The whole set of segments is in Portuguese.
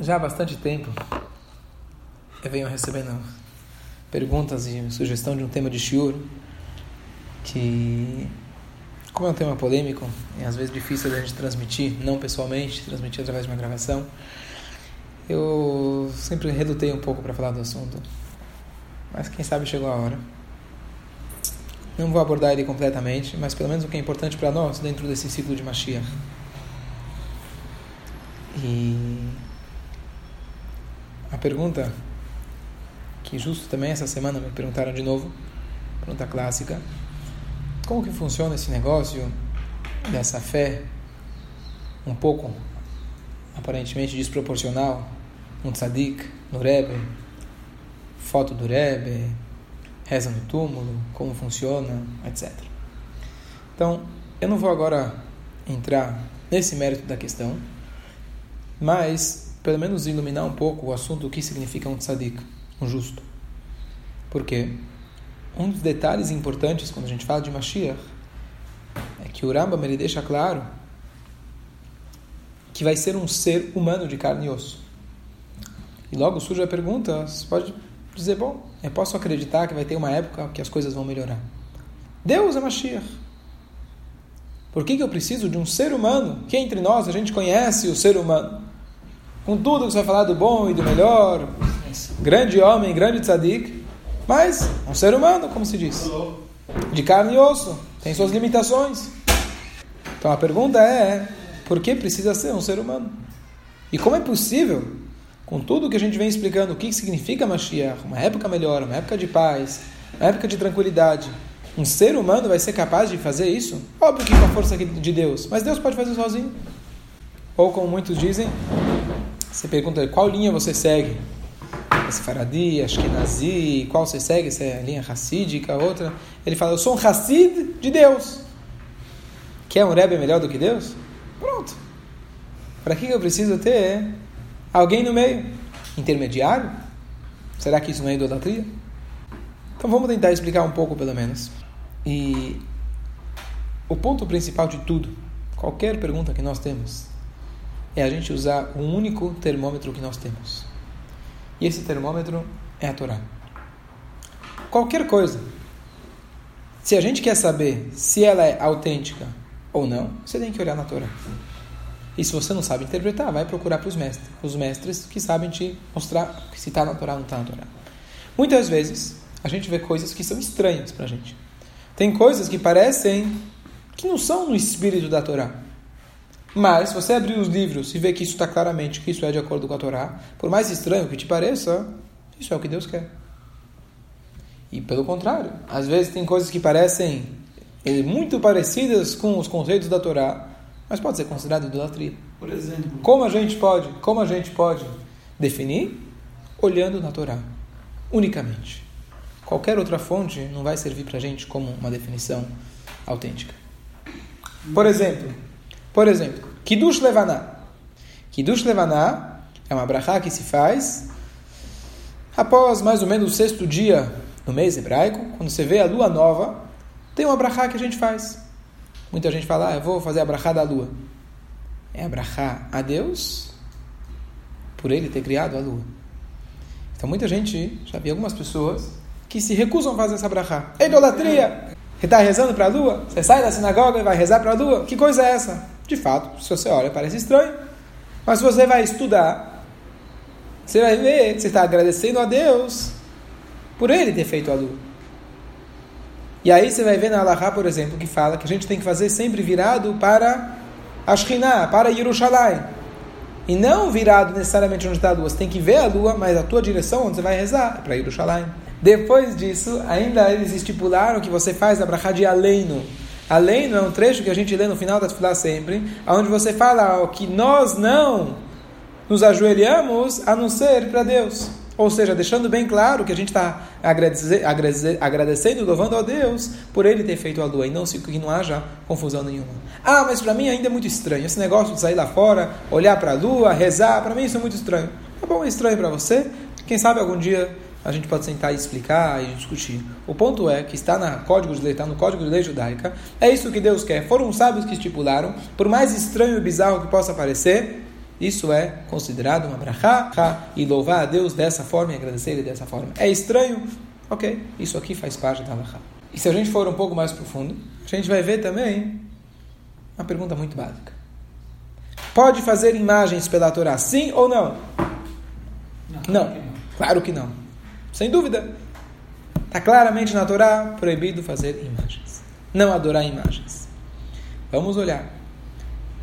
Já há bastante tempo eu venho recebendo perguntas e sugestão de um tema de shiur que, como é um tema polêmico e às vezes difícil de a gente transmitir, não pessoalmente, transmitir através de uma gravação, eu sempre relutei um pouco para falar do assunto. Mas quem sabe chegou a hora. Não vou abordar ele completamente, mas pelo menos o que é importante para nós dentro desse ciclo de Mashiach. E a pergunta que justo também essa semana me perguntaram de novo, pergunta clássica, como que funciona esse negócio dessa fé um pouco aparentemente desproporcional um tzadik no Rebbe, foto do Rebbe, reza no túmulo, como funciona, etc. Então, eu não vou agora entrar nesse mérito da questão, mas pelo menos iluminar um pouco o assunto do que significa um tzadik, um justo. Porque um dos detalhes importantes quando a gente fala de Mashiach é que o Rambam ele deixa claro que vai ser um ser humano de carne e osso. E logo surge a pergunta, você pode dizer, bom, eu posso acreditar que vai ter uma época que as coisas vão melhorar. Deus é Mashiach. Por que, que eu preciso de um ser humano? Que entre nós a gente conhece o ser humano. Com tudo que você vai falar do bom e do melhor, grande homem, grande tzadik, mas um ser humano, como se diz. De carne e osso, tem suas limitações. Então a pergunta é, por que precisa ser um ser humano? E como é possível com tudo que a gente vem explicando, o que significa Mashiach, uma época melhor, uma época de paz, uma época de tranquilidade, um ser humano vai ser capaz de fazer isso? Óbvio que com a força de Deus, mas Deus pode fazer sozinho. Ou como muitos dizem, você pergunta qual linha você segue? Faradi, Ashkenazi, qual você segue? Se é a linha Hassídica, outra. Ele fala, eu sou um Hassid de Deus. Quer um Rebbe melhor do que Deus? Pronto. Para que eu preciso ter Alguém no meio? Intermediário? Será que isso não é idolatria? Então vamos tentar explicar um pouco, pelo menos. E o ponto principal de tudo, qualquer pergunta que nós temos, é a gente usar um único termômetro que nós temos. E esse termômetro é a Torá. Qualquer coisa, se a gente quer saber se ela é autêntica ou não, você tem que olhar na Torá. E se você não sabe interpretar, vai procurar para os mestres, os mestres que sabem te mostrar se está na Torá ou não está na Torá. Muitas vezes a gente vê coisas que são estranhas para a gente. Tem coisas que parecem que não são no espírito da Torá. Mas se você abrir os livros e ver que isso está claramente, que isso é de acordo com a Torá, por mais estranho que te pareça, isso é o que Deus quer. E pelo contrário, às vezes tem coisas que parecem eh, muito parecidas com os conceitos da Torá, mas pode ser considerado idolatria. Por exemplo. Como a gente pode, como a gente pode definir? Olhando na Torá, unicamente. Qualquer outra fonte não vai servir para a gente como uma definição autêntica. Por exemplo, por exemplo, Kiddush Levaná. Kiddush Levaná é uma brachá que se faz após mais ou menos o sexto dia do mês hebraico, quando você vê a lua nova, tem uma brachá que a gente faz. Muita gente fala, ah, eu vou fazer a brachá da lua. É a brachá a Deus por ele ter criado a lua. Então muita gente, já vi algumas pessoas que se recusam a fazer essa brachá. Idolatria! Você está rezando para a lua? Você sai da sinagoga e vai rezar para a lua? Que coisa é essa? De fato, se você olha, parece estranho. Mas se você vai estudar, você vai ver que você está agradecendo a Deus por ele ter feito a lua. E aí você vai ver na Allahá, por exemplo, que fala que a gente tem que fazer sempre virado para Ashkinah, para Yerushalayim. E não virado necessariamente onde está a lua. Você tem que ver a lua, mas a tua direção onde você vai rezar é para Yerushalayim. Depois disso, ainda eles estipularam que você faz a brachá de Aleino. Aleino é um trecho que a gente lê no final da Tfilah sempre, onde você fala que nós não nos ajoelhamos a não ser para Deus. Ou seja, deixando bem claro que a gente está agradecendo e louvando a Deus por ele ter feito a lua e não se, que não haja confusão nenhuma. Ah, mas para mim ainda é muito estranho. Esse negócio de sair lá fora, olhar para a lua, rezar, para mim isso é muito estranho. Tá bom, é estranho para você. Quem sabe algum dia a gente pode sentar e explicar e discutir. O ponto é que está na código de lei, está no código de lei judaica. É isso que Deus quer. Foram os sábios que estipularam, por mais estranho e bizarro que possa parecer, Isso é considerado uma brachá e louvar a Deus dessa forma e agradecer Ele dessa forma. É estranho? Ok, isso aqui faz parte da brachá. E se a gente for um pouco mais profundo, a gente vai ver também uma pergunta muito básica. Pode fazer imagens pela Torá, sim ou não? Não. não. Claro que não. Sem dúvida. Está claramente na Torá proibido fazer imagens. Não adorar imagens. Vamos olhar.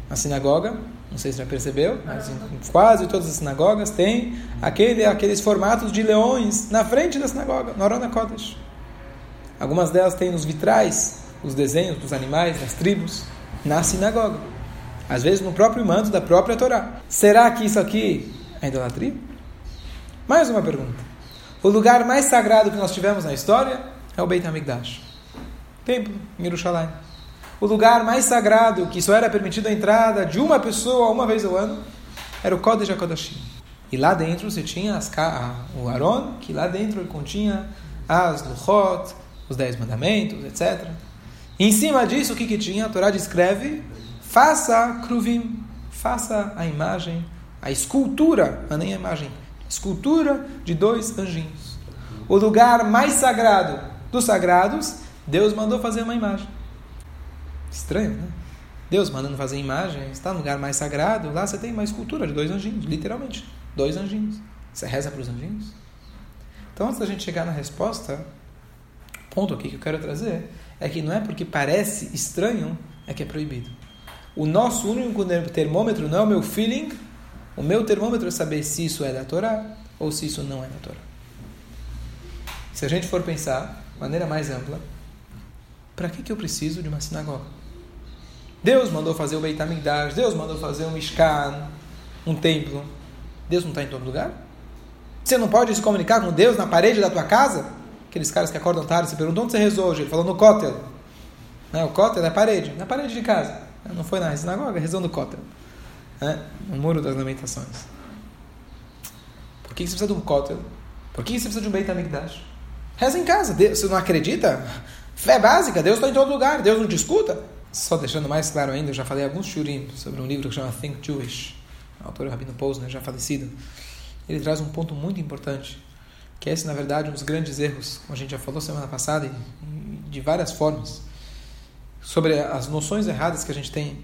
A sinagoga não sei se já percebeu, mas em quase todas as sinagogas tem aquele, aqueles formatos de leões na frente da sinagoga, no Arona Kodesh. Algumas delas têm nos vitrais os desenhos dos animais, das tribos, na sinagoga. Às vezes no próprio manto da própria Torá. Será que isso aqui é idolatria? Mais uma pergunta. O lugar mais sagrado que nós tivemos na história é o Beit HaMikdash. Templo, em o lugar mais sagrado, que só era permitido a entrada de uma pessoa uma vez ao ano, era o Kodesh HaKodashim. E lá dentro você tinha as, o Aron, que lá dentro continha as Luchot, os Dez Mandamentos, etc. Em cima disso, o que, que tinha? A Torá descreve: faça Kruvim, faça a imagem, a escultura, não nem a imagem, escultura de dois anjinhos. O lugar mais sagrado dos sagrados, Deus mandou fazer uma imagem. Estranho, né? Deus mandando fazer imagem, está no lugar mais sagrado, lá você tem uma escultura de dois anjinhos, literalmente. Dois anjinhos. Você reza para os anjinhos? Então, antes da gente chegar na resposta, ponto aqui que eu quero trazer é que não é porque parece estranho é que é proibido. O nosso único termômetro não é o meu feeling, o meu termômetro é saber se isso é da Torá ou se isso não é da Torá. Se a gente for pensar de maneira mais ampla, para que, que eu preciso de uma sinagoga? Deus mandou fazer o Beit HaMikdash, Deus mandou fazer um Mishkan, um templo. Deus não está em todo lugar? Você não pode se comunicar com Deus na parede da tua casa? Aqueles caras que acordam tarde se perguntam onde você rezou hoje. Ele falou no cótel. Não, o cótel é a parede, na parede de casa. Não foi na sinagoga, rezou no cótel. É, no muro das lamentações. Por que você precisa de um cótel? Por que você precisa de um Beit HaMikdash? Reza em casa. Deus, você não acredita? Fé básica, Deus está em todo lugar, Deus não te escuta. Só deixando mais claro ainda, eu já falei alguns shurim sobre um livro que chama Think Jewish, o autor Rabino Posner, já falecido. Ele traz um ponto muito importante, que é esse, na verdade, um dos grandes erros, como a gente já falou semana passada, de várias formas, sobre as noções erradas que a gente tem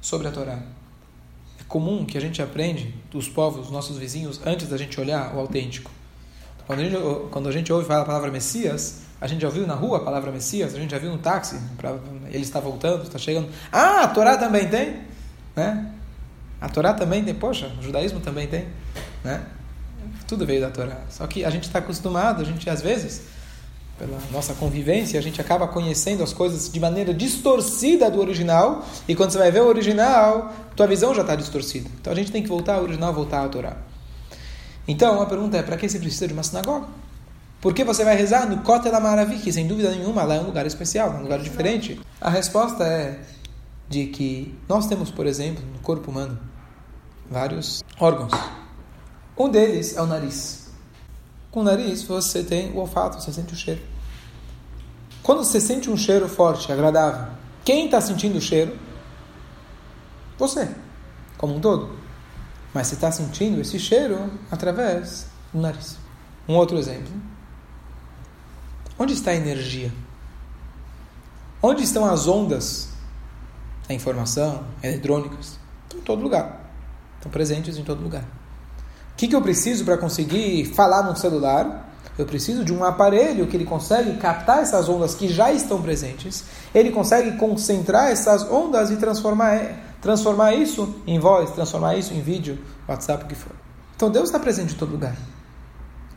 sobre a Torá. Comum que a gente aprende dos povos, nossos vizinhos, antes da gente olhar o autêntico. Quando a gente, quando a gente ouve falar a palavra Messias, a gente já ouviu na rua a palavra Messias, a gente já viu no táxi, pra, ele está voltando, está chegando. Ah, a Torá também tem, né? A Torá também tem, poxa, o judaísmo também tem, né? Tudo veio da Torá. Só que a gente está acostumado, a gente às vezes, pela nossa convivência, a gente acaba conhecendo as coisas de maneira distorcida do original, e quando você vai ver o original, tua visão já está distorcida. Então a gente tem que voltar ao original, voltar à Torá. Então a pergunta é: para que você precisa de uma sinagoga? Por que você vai rezar no Kotel Amaravi, que sem dúvida nenhuma lá é um lugar especial, um lugar diferente? A resposta é de que nós temos, por exemplo, no corpo humano, vários órgãos. Um deles é o nariz. Com o nariz você tem o olfato, você sente o cheiro. Quando você sente um cheiro forte, agradável, quem está sentindo o cheiro? Você, como um todo. Mas você está sentindo esse cheiro através do nariz. Um outro exemplo. Onde está a energia? Onde estão as ondas da informação, eletrônicas? Estão em todo lugar. Estão presentes em todo lugar. O que, que eu preciso para conseguir falar no celular? Eu preciso de um aparelho que ele consegue captar essas ondas que já estão presentes. Ele consegue concentrar essas ondas e transformar, transformar isso em voz, transformar isso em vídeo, WhatsApp, o que for. Então Deus está presente em todo lugar.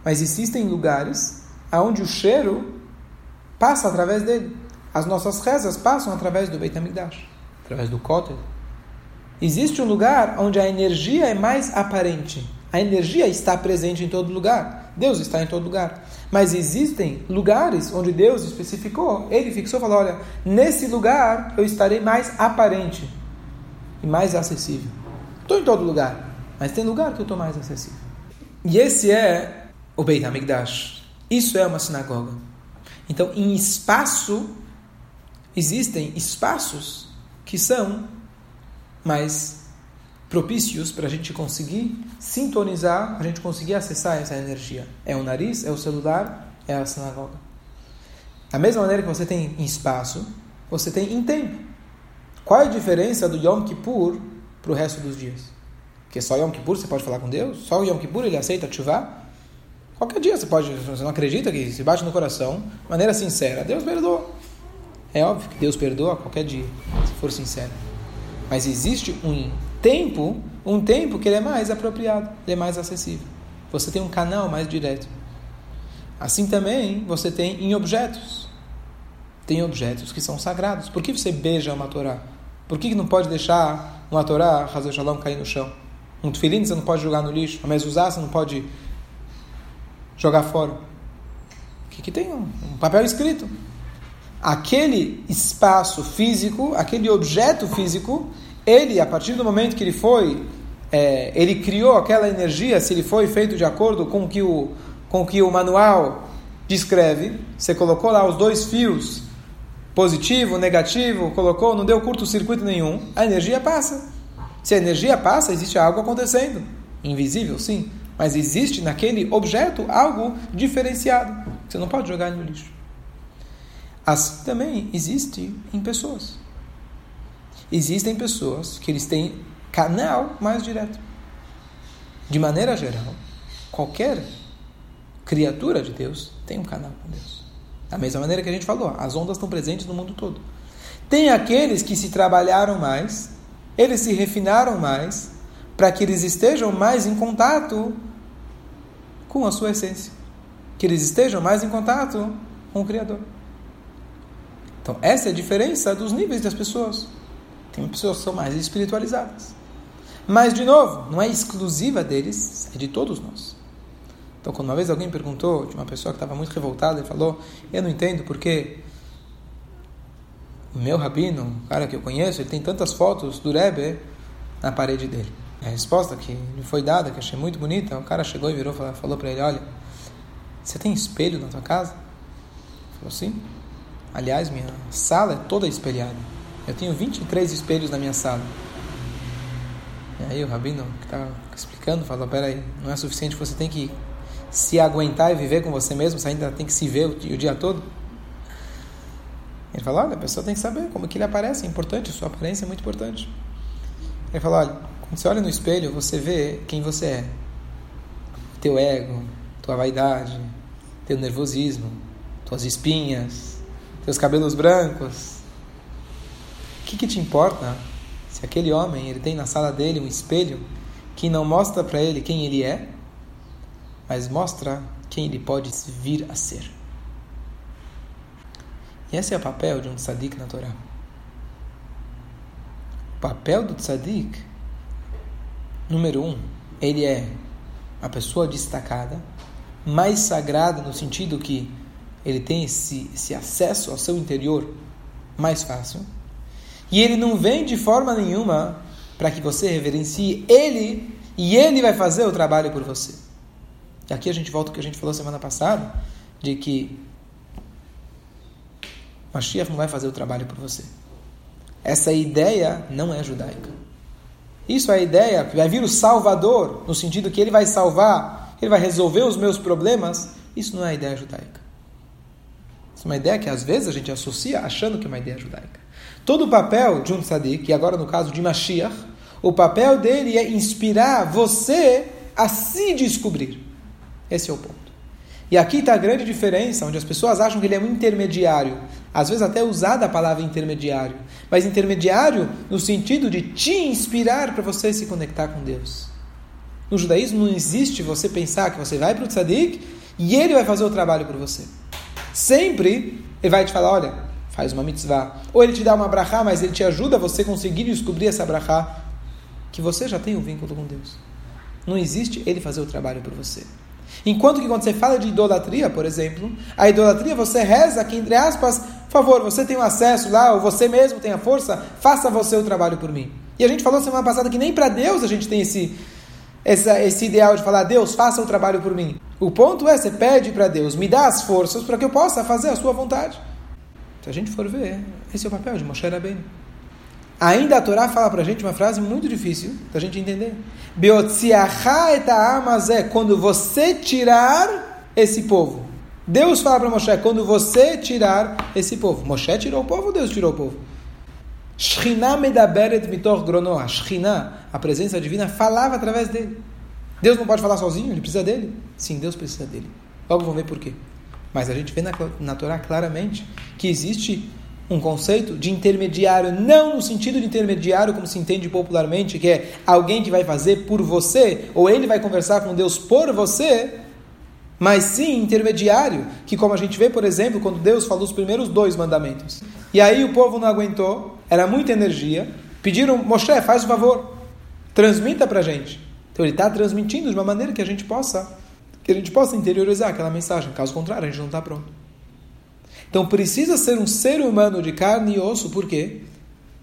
Mas existem lugares aonde o cheiro passa através dele. As nossas rezas passam através do Beit HaMikdash, através do Kotel. Existe um lugar onde a energia é mais aparente. A energia está presente em todo lugar. Deus está em todo lugar. Mas existem lugares onde Deus especificou, ele fixou e falou: olha, nesse lugar eu estarei mais aparente e mais acessível. Estou em todo lugar, mas tem lugar que eu estou mais acessível. E esse é o Beit HaMikdash. Isso é uma sinagoga. Então, em espaço, existem espaços que são mais propícios para a gente conseguir sintonizar, a gente conseguir acessar essa energia. É o nariz, é o celular, é a sinagoga. Da mesma maneira que você tem em espaço, você tem em tempo. Qual é a diferença do Yom Kippur para o resto dos dias? Porque só Yom Kippur você pode falar com Deus? Só o Yom Kippur ele aceita ativar? Qualquer dia você pode, você não acredita que se bate no coração, de maneira sincera, Deus perdoa. É óbvio que Deus perdoa qualquer dia, se for sincero. Mas existe um tempo, um tempo que ele é mais apropriado, ele é mais acessível. Você tem um canal mais direto. Assim também você tem em objetos. Tem objetos que são sagrados. Por que você beija uma Torá? Por que não pode deixar uma Torá, Hazel Shalom, cair no chão? Um tefilim você não pode jogar no lixo. A mezuzá você não pode jogar fora. Que, que tem um, um papel escrito. Aquele espaço físico, aquele objeto físico, ele, a partir do momento que ele foi, é, ele criou aquela energia, se ele foi feito de acordo com que o, com que o manual descreve, você colocou lá os dois fios, positivo, negativo, colocou, não deu curto-circuito nenhum, a energia passa. Se a energia passa, existe algo acontecendo. Invisível, sim, mas existe naquele objeto algo diferenciado. Você não pode jogar no lixo. Assim também existe em pessoas. Existem pessoas que eles têm canal mais direto. De maneira geral, qualquer criatura de Deus tem um canal com Deus. Da mesma maneira que a gente falou, as ondas estão presentes no mundo todo. Tem aqueles que se trabalharam mais, eles se refinaram mais, para que eles estejam mais em contato com a sua essência. Que eles estejam mais em contato com o Criador. Então, essa é a diferença dos níveis das pessoas. Tem pessoas que são mais espiritualizadas. Mas, de novo, não é exclusiva deles, é de todos nós. Então, quando uma vez alguém perguntou de uma pessoa que estava muito revoltada, ele falou: Eu não entendo porque o meu rabino, o cara que eu conheço, ele tem tantas fotos do Rebbe na parede dele. A resposta que lhe foi dada, que achei muito bonita, o cara chegou e virou falou para ele: Olha, você tem espelho na tua casa? Ele falou: Sim. Aliás, minha sala é toda espelhada. Eu tenho 23 espelhos na minha sala. E aí o rabino que estava explicando falou: Peraí, não é suficiente você tem que se aguentar e viver com você mesmo, você ainda tem que se ver o, o dia todo? Ele falou: Olha, a pessoa tem que saber como que ele aparece, é importante, sua aparência é muito importante. Ele falou: Olha, quando você olha no espelho, você vê quem você é. Teu ego, tua vaidade, teu nervosismo, tuas espinhas, teus cabelos brancos. Que, que te importa se aquele homem ele tem na sala dele um espelho que não mostra para ele quem ele é, mas mostra quem ele pode vir a ser? E esse é o papel de um tzadik na Torá. O papel do tzadik Número um, ele é a pessoa destacada, mais sagrada no sentido que ele tem esse, esse acesso ao seu interior mais fácil. E ele não vem de forma nenhuma para que você reverencie ele e ele vai fazer o trabalho por você. E aqui a gente volta ao que a gente falou semana passada, de que Mashiach não vai fazer o trabalho por você. Essa ideia não é judaica. Isso é a ideia, vai vir o Salvador, no sentido que ele vai salvar, ele vai resolver os meus problemas. Isso não é a ideia judaica. Isso é uma ideia que às vezes a gente associa achando que é uma ideia judaica. Todo o papel de um tzadik, e agora no caso de Mashiach, o papel dele é inspirar você a se descobrir. Esse é o ponto. E aqui está a grande diferença, onde as pessoas acham que ele é um intermediário. Às vezes até usada a palavra intermediário. Mas intermediário no sentido de te inspirar para você se conectar com Deus. No judaísmo não existe você pensar que você vai para o tzadik e ele vai fazer o trabalho por você. Sempre ele vai te falar, olha, faz uma mitzvah. Ou ele te dá uma brachá, mas ele te ajuda a você conseguir descobrir essa brachá. Que você já tem um vínculo com Deus. Não existe ele fazer o trabalho por você. Enquanto que quando você fala de idolatria, por exemplo, a idolatria você reza que, entre aspas, por favor, você tem o acesso lá, ou você mesmo tem a força, faça você o trabalho por mim. E a gente falou semana passada que nem para Deus a gente tem esse, esse ideal de falar, Deus, faça o trabalho por mim. O ponto é, você pede para Deus, me dá as forças para que eu possa fazer a sua vontade. Se a gente for ver, esse é o papel de Moshe Rabbeinu. Ainda a Torá fala para a gente uma frase muito difícil da gente entender. Quando você tirar esse povo. Deus fala para Moshe, quando você tirar esse povo. Moshe tirou o povo, Deus tirou o povo. Shechina medaberet mitor gronoa. Shechina, a presença divina, falava através dele. Deus não pode falar sozinho, ele precisa dele. Sim, Deus precisa dele. Logo vamos ver por quê. Mas a gente vê na, na Torá claramente que existe um conceito de intermediário, não no sentido de intermediário como se entende popularmente, que é alguém que vai fazer por você, ou ele vai conversar com Deus por você, mas sim intermediário, que como a gente vê, por exemplo, quando Deus falou os primeiros dois mandamentos, e aí o povo não aguentou, era muita energia, pediram, Moshe, faz o favor, transmita para gente. Então ele está transmitindo de uma maneira que a gente possa, que a gente possa interiorizar aquela mensagem. Caso contrário, a gente não está pronto. Então precisa ser um ser humano de carne e osso, por quê?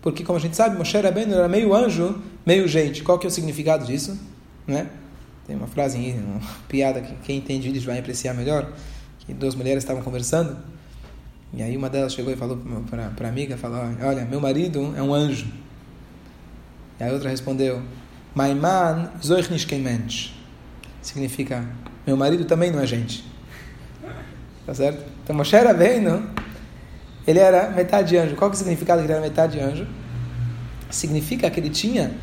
Porque, como a gente sabe, Moshe Rabbeinu era meio anjo, meio gente. Qual que é o significado disso? Né? Tem uma frase, uma piada que quem entende isso vai apreciar melhor, que duas mulheres estavam conversando, e aí uma delas chegou e falou para a amiga, falou, olha, meu marido é um anjo. E a outra respondeu, My man mensch. Significa, meu marido também não é gente. Tá certo? Então Moshe Rabbeinu, ele era metade anjo. Qual que é o significado que ele era metade anjo? Significa que ele tinha,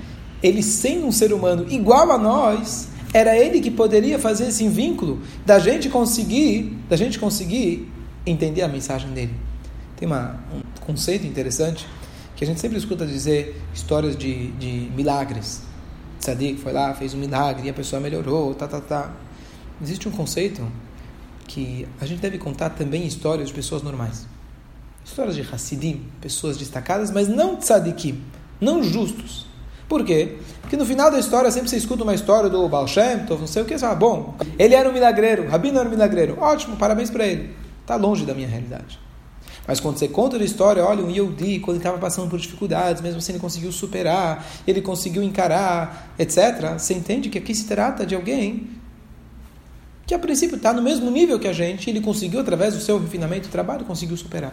ele sendo um ser humano igual a nós, era ele que poderia fazer esse vínculo da gente conseguir, da gente conseguir entender a mensagem dele. Tem uma, um conceito interessante que a gente sempre escuta dizer histórias de, de milagres. Tzadik foi lá, fez um milagre e a pessoa melhorou, tá, tá, tá. Existe um conceito que a gente deve contar também histórias de pessoas normais. Histórias de Hassidim, pessoas destacadas, mas não tzadikim, não justos. Por quê? Porque no final da história sempre você escuta uma história do Baal Shem não sei o que, você fala, bom, ele era um milagreiro, Rabino era um milagreiro, ótimo, parabéns para ele. Está longe da minha realidade. Mas quando você conta a história, olha, um Yehudi, quando ele estava passando por dificuldades, mesmo assim ele conseguiu superar, ele conseguiu encarar, etc., você entende que aqui se trata de alguém que a princípio está no mesmo nível que a gente, ele conseguiu, através do seu refinamento e trabalho, conseguiu superar.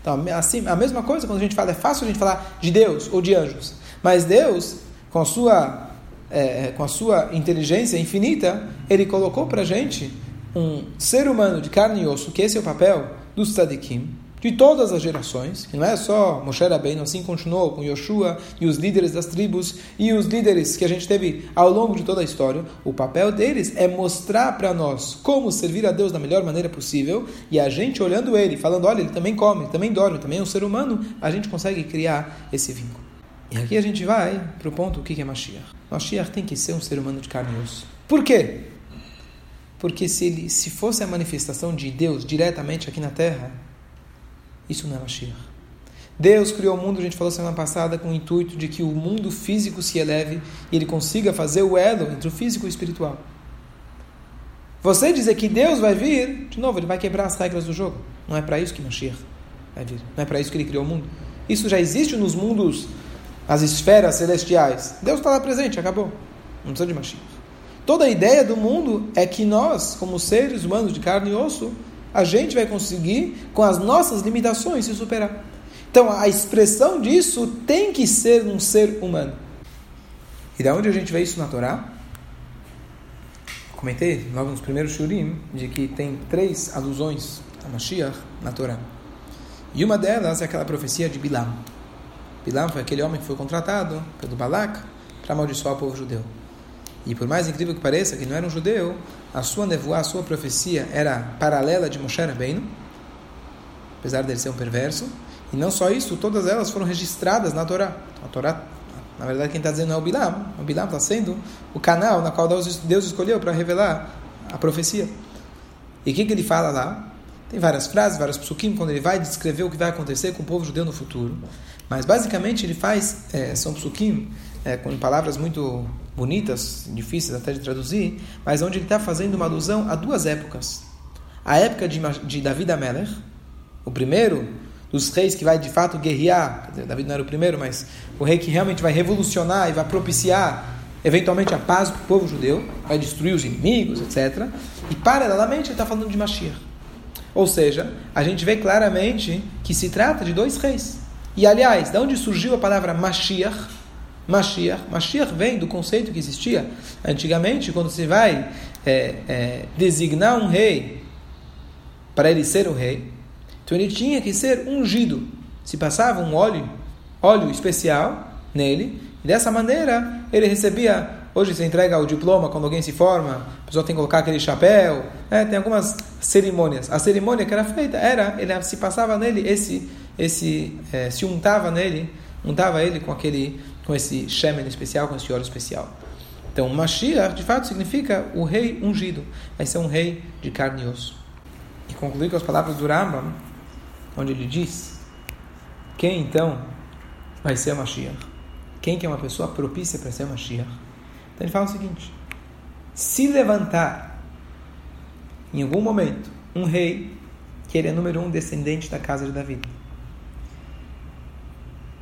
Então, assim, a mesma coisa quando a gente fala, é fácil a gente falar de Deus ou de anjos, mas Deus, com a sua, é, com a sua inteligência infinita, ele colocou para a gente um ser humano de carne e osso, que esse é o papel dos tzadikim, de todas as gerações, que não é só Moshe Rabbeinu, assim continuou com Yoshua e os líderes das tribos e os líderes que a gente teve ao longo de toda a história, o papel deles é mostrar para nós como servir a Deus da melhor maneira possível e a gente olhando ele, falando, olha, ele também come, também dorme, também é um ser humano, a gente consegue criar esse vínculo. E aqui a gente vai para o ponto, o que é Mashiach? Mashiach tem que ser um ser humano de carne e osso. Por quê? Porque se, ele, se fosse a manifestação de Deus diretamente aqui na Terra, isso não é Mashiach. Deus criou o mundo, a gente falou semana passada, com o intuito de que o mundo físico se eleve e ele consiga fazer o elo entre o físico e o espiritual. Você dizer que Deus vai vir, de novo, ele vai quebrar as regras do jogo. Não é para isso que Mashiach vai vir. Não é para isso que ele criou o mundo. Isso já existe nos mundos, as esferas celestiais. Deus está lá presente, acabou. Não precisa de Mashiach. Toda a ideia do mundo é que nós, como seres humanos de carne e osso, a gente vai conseguir, com as nossas limitações, se superar. Então, a expressão disso tem que ser um ser humano. E da onde a gente vê isso na Torá? Comentei logo nos primeiros shurim de que tem três alusões a Mashiach na Torá. E uma delas é aquela profecia de Bilam. Bilam foi aquele homem que foi contratado pelo Balak para amaldiçoar o povo judeu. E por mais incrível que pareça, que não era um judeu, a sua nevoa, a sua profecia era paralela de Moshe Rabbeinu, apesar dele ser um perverso. E não só isso, todas elas foram registradas na Torá. A Torá, na verdade, quem está dizendo é o Bilam. O Bilam está sendo o canal na qual Deus escolheu para revelar a profecia. E o que, que ele fala lá? Tem várias frases, vários psukim, quando ele vai descrever o que vai acontecer com o povo judeu no futuro. Mas basicamente ele faz, é, são psukim, é, com palavras muito bonitas, difíceis até de traduzir, mas onde ele está fazendo uma alusão a duas épocas. A época de, de David Ameler, o primeiro dos reis que vai de fato guerrear, David não era o primeiro, mas o rei que realmente vai revolucionar e vai propiciar eventualmente a paz para o povo judeu, vai destruir os inimigos, etc. E paralelamente ele está falando de Mashiach. Ou seja, a gente vê claramente que se trata de dois reis. E aliás, de onde surgiu a palavra Mashiach? Mashiach. Mashiach vem do conceito que existia antigamente, quando se vai é, é, designar um rei para ele ser o rei. Então ele tinha que ser ungido. Se passava um óleo, óleo especial nele, e dessa maneira ele recebia Hoje você entrega o diploma quando alguém se forma, a pessoa tem que colocar aquele chapéu, né? tem algumas cerimônias. A cerimônia que era feita era, ele se passava nele esse, esse é, se untava nele, untava ele com aquele, com esse shemen especial, com esse óleo especial. Então, Mashiach, de fato, significa o rei ungido. Vai ser um rei de carne e osso. E concluir com as palavras do Rambam, onde ele diz: Quem então vai ser Mashiach? Quem que é uma pessoa propícia para ser Mashiach? Então ele fala o seguinte: se levantar em algum momento um rei que ele é número um descendente da casa de Davi,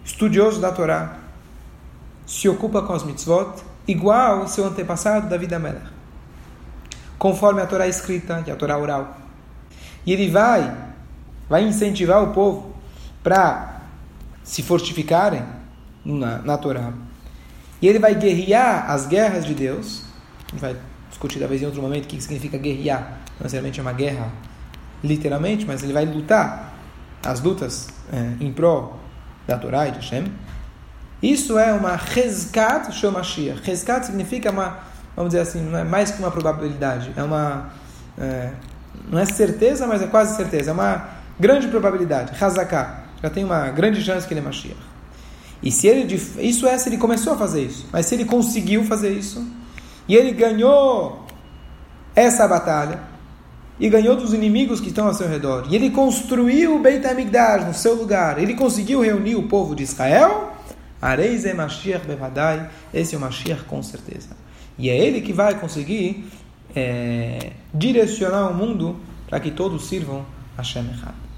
estudioso da Torá, se ocupa com os mitzvot, igual ao seu antepassado Davi da Melech, conforme a Torá escrita, que é a Torá oral. E ele vai, vai incentivar o povo para se fortificarem na, na Torá e ele vai guerrear as guerras de Deus. Vai discutir talvez em outro momento o que significa guerrear. Não necessariamente é uma guerra, literalmente, mas ele vai lutar as lutas é, em prol da Torá e de Hashem. Isso é uma rescat shomashia. Rescat significa uma, vamos dizer assim, não é mais que uma probabilidade. É uma, é, não é certeza, mas é quase certeza. É uma grande probabilidade. Hazaká. Já tem uma grande chance que ele é Mashiach. E se ele isso é se ele começou a fazer isso, mas se ele conseguiu fazer isso e ele ganhou essa batalha e ganhou dos inimigos que estão ao seu redor e ele construiu o Beit Hamikdash no seu lugar, ele conseguiu reunir o povo de Israel, Areis é Mashiach Bevadai, esse é o Mashiach com certeza. E é ele que vai conseguir é, direcionar o mundo para que todos sirvam a Shem Echad.